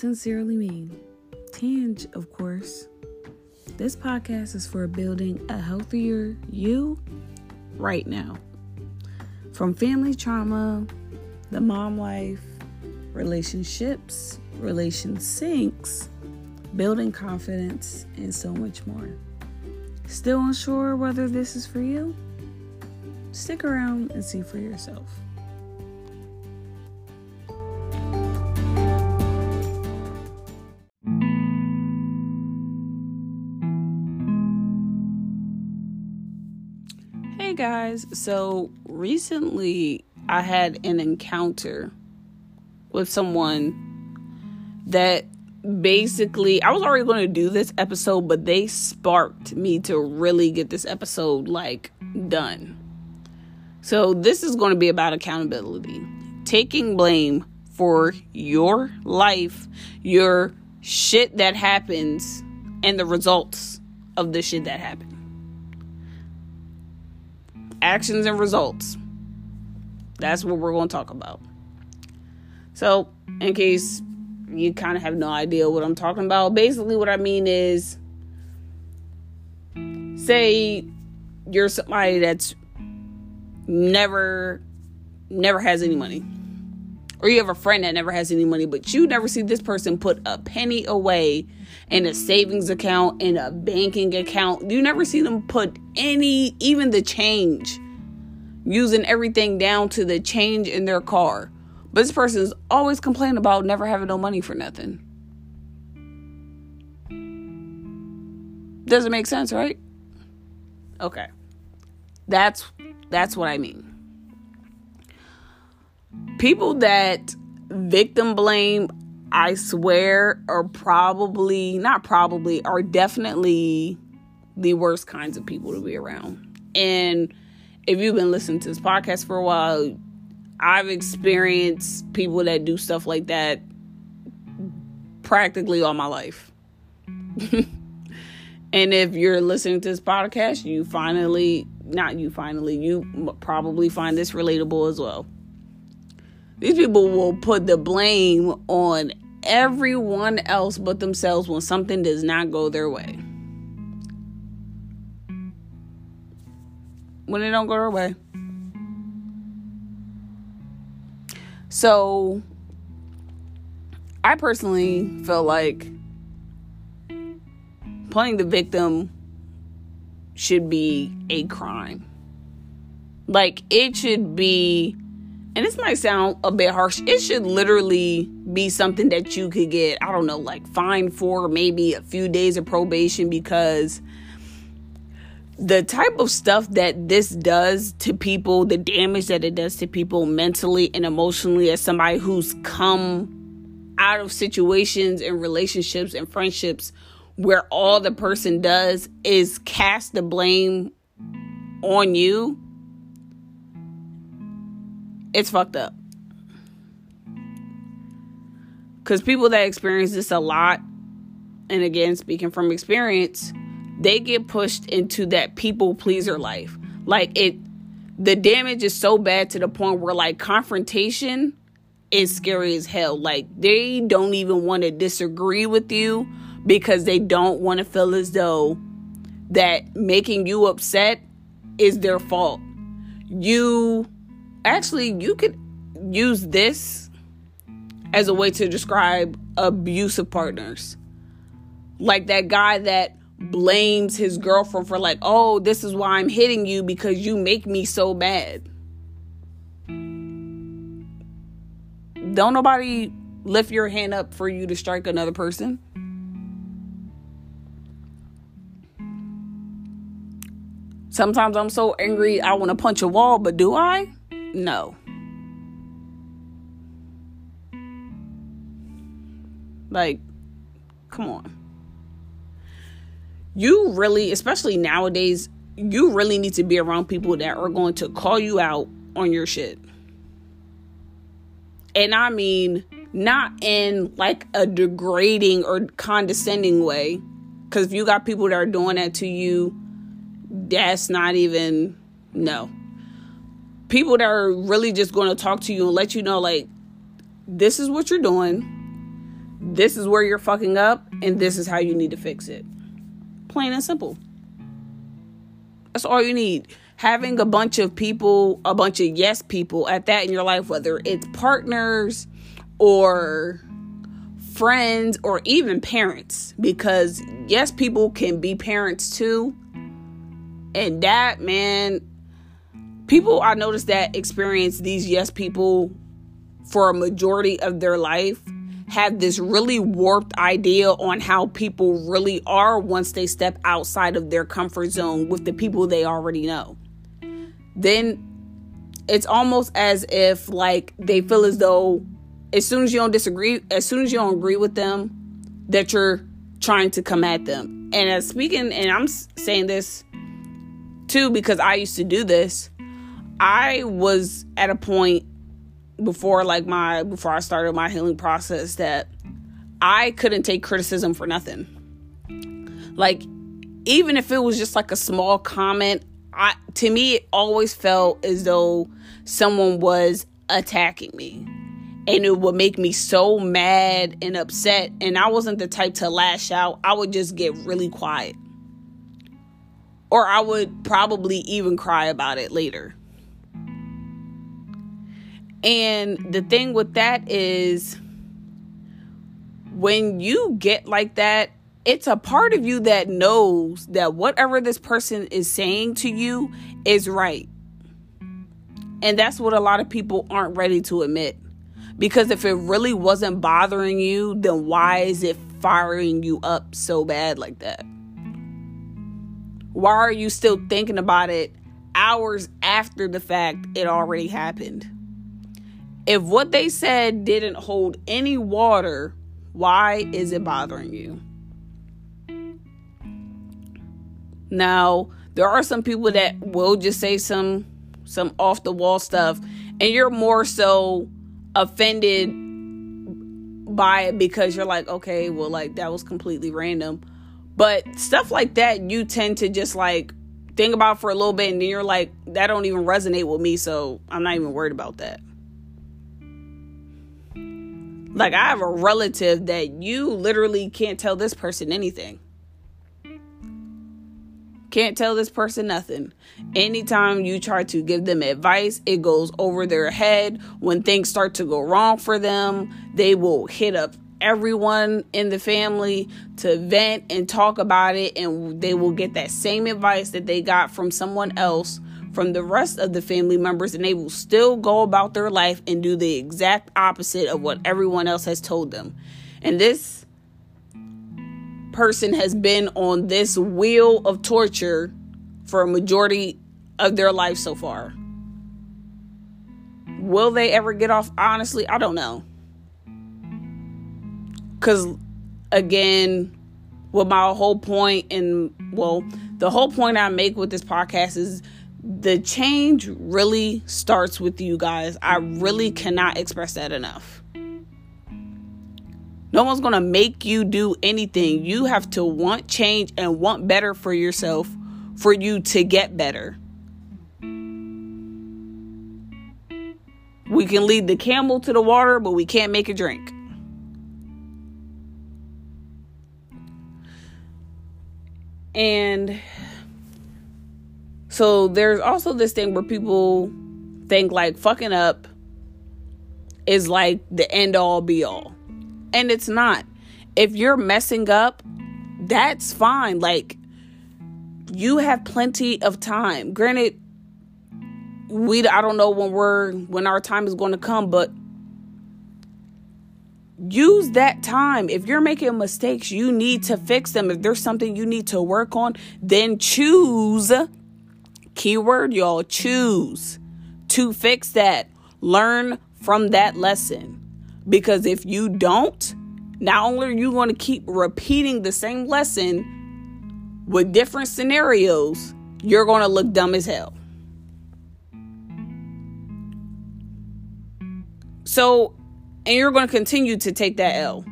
sincerely mean. Tanj, of course. This podcast is for building a healthier you right now. From family trauma, the mom life, relationships, relation sinks, building confidence, and so much more. Still unsure whether this is for you? Stick around and see for yourself. Guys, so recently I had an encounter with someone that basically I was already going to do this episode, but they sparked me to really get this episode like done. So this is going to be about accountability. Taking blame for your life, your shit that happens and the results of the shit that happened. Actions and results. That's what we're going to talk about. So, in case you kind of have no idea what I'm talking about, basically, what I mean is say you're somebody that's never never has any money or you have a friend that never has any money but you never see this person put a penny away in a savings account in a banking account. You never see them put any even the change using everything down to the change in their car. But this person is always complaining about never having no money for nothing. Doesn't make sense right? Okay. That's that's what I mean. People that victim blame, I swear, are probably, not probably, are definitely the worst kinds of people to be around. And if you've been listening to this podcast for a while, I've experienced people that do stuff like that practically all my life. and if you're listening to this podcast, you finally not you finally, you probably find this relatable as well. These people will put the blame on everyone else but themselves when something does not go their way. When it don't go their way. So I personally feel like playing the victim should be a crime. Like it should be and this might sound a bit harsh. It should literally be something that you could get, I don't know, like fined for maybe a few days of probation because the type of stuff that this does to people, the damage that it does to people mentally and emotionally, as somebody who's come out of situations and relationships and friendships where all the person does is cast the blame on you, it's fucked up. Because people that experience this a lot, and again, speaking from experience, they get pushed into that people pleaser life. Like it, the damage is so bad to the point where like confrontation is scary as hell. Like they don't even want to disagree with you because they don't want to feel as though that making you upset is their fault. You actually you could use this as a way to describe abusive partners. Like that guy that blames his girlfriend for like, "Oh, this is why I'm hitting you because you make me so bad." Don't nobody lift your hand up for you to strike another person. Sometimes I'm so angry I want to punch a wall, but do I? No. Like, come on. You really, especially nowadays, you really need to be around people that are going to call you out on your shit. And I mean, not in like a degrading or condescending way. Because if you got people that are doing that to you, that's not even no. People that are really just going to talk to you and let you know like this is what you're doing. this is where you're fucking up and this is how you need to fix it. Plain and simple. That's all you need. Having a bunch of people, a bunch of yes people at that in your life, whether it's partners or friends or even parents, because yes, people can be parents too. And that, man, people I noticed that experience these yes people for a majority of their life have this really warped idea on how people really are once they step outside of their comfort zone with the people they already know. Then it's almost as if like they feel as though as soon as you don't disagree, as soon as you don't agree with them, that you're trying to come at them. And as speaking, and I'm saying this too because I used to do this. I was at a point before like my before I started my healing process that I couldn't take criticism for nothing. Like even if it was just like a small comment, I to me it always felt as though someone was attacking me. And it would make me so mad and upset and I wasn't the type to lash out. I would just get really quiet. Or I would probably even cry about it later. And the thing with that is when you get like that, it's a part of you that knows that whatever this person is saying to you is right. And that's what a lot of people aren't ready to admit. Because if it really wasn't bothering you, then why is it firing you up so bad like that? Why are you still thinking about it hours after the fact it already happened? If what they said didn't hold any water, why is it bothering you? Now, there are some people that will just say some some off the wall stuff and you're more so offended by it because you're like, okay, well like that was completely random. But stuff like that you tend to just like think about for a little bit and then you're like that don't even resonate with me, so I'm not even worried about that. Like I have a relative that you literally can't tell this person anything. Can't tell this person nothing. Anytime you try to give them advice, it goes over their head. When things start to go wrong for them, they will hit up everyone in the family to vent and talk about it, and they will get that same advice that they got from someone else from the rest of the family members and they will still go about their life and do the exact opposite of what mm-hmm. everyone else has told them. And this person has been on this wheel of torture for a majority of their life so far. Will they ever get off? Honestly, I don't know. Because, again, what my whole point, and well, the whole point I make with this podcast is the change really starts with you guys. I really cannot express that enough. No one's going to make you do anything. You have to want change and want better for yourself for you to get better. We can lead the camel to the water, but we can't make it drink. And so there's also this thing where people think like fucking up is like the end all be all. And it's not. If you're messing up, that's fine. Like you have plenty of time. Granted, we I don't know when we're when our time is going to come, but use that time. If you're making mistakes, you need to fix them. If there's something you need to work on, then choose Keyword, y'all, choose to fix that. Learn from that lesson. Because if you don't, not only are you going to keep repeating the same lesson with different scenarios, you're going to look dumb as hell. So, and you're going to continue to take that L.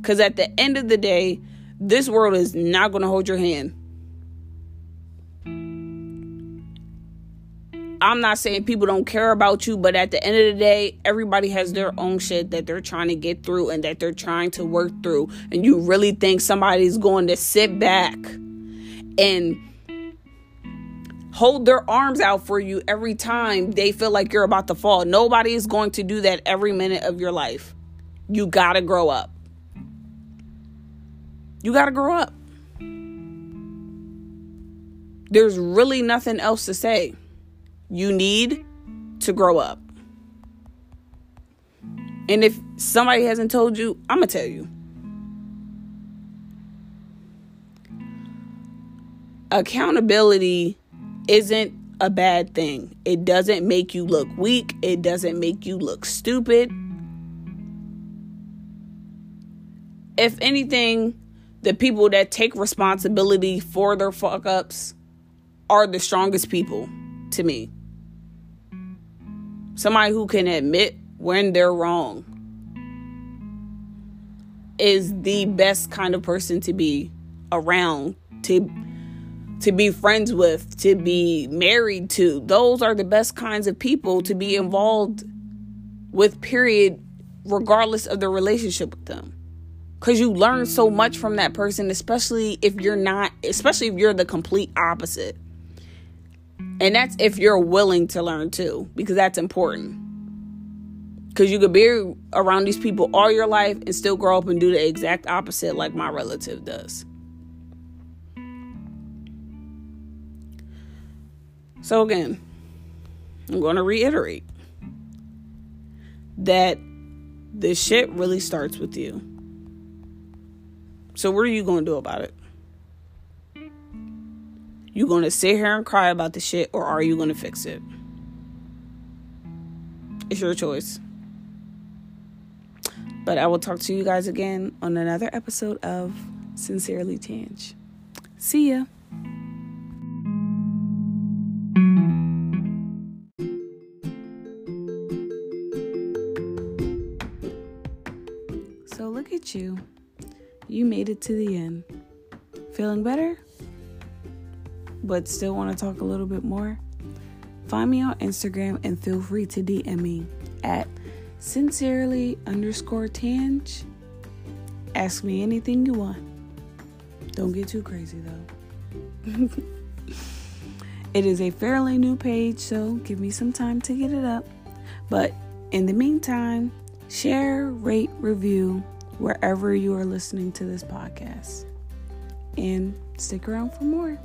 Because at the end of the day, this world is not going to hold your hand. I'm not saying people don't care about you, but at the end of the day, everybody has their own shit that they're trying to get through and that they're trying to work through. And you really think somebody's going to sit back and hold their arms out for you every time they feel like you're about to fall. Nobody is going to do that every minute of your life. You got to grow up. You got to grow up. There's really nothing else to say. You need to grow up. And if somebody hasn't told you, I'm going to tell you. Accountability isn't a bad thing. It doesn't make you look weak, it doesn't make you look stupid. If anything, the people that take responsibility for their fuck ups are the strongest people to me. Somebody who can admit when they're wrong is the best kind of person to be around to to be friends with, to be married to. Those are the best kinds of people to be involved with period regardless of the relationship with them because you learn so much from that person especially if you're not especially if you're the complete opposite and that's if you're willing to learn too, because that's important. Because you could be around these people all your life and still grow up and do the exact opposite, like my relative does. So, again, I'm going to reiterate that the shit really starts with you. So, what are you going to do about it? You gonna sit here and cry about the shit, or are you gonna fix it? It's your choice. But I will talk to you guys again on another episode of Sincerely Tanj. See ya. So look at you. You made it to the end. Feeling better? But still want to talk a little bit more, find me on Instagram and feel free to DM me at sincerely underscore tanj. Ask me anything you want. Don't get too crazy though. it is a fairly new page, so give me some time to get it up. But in the meantime, share, rate, review wherever you are listening to this podcast. And stick around for more.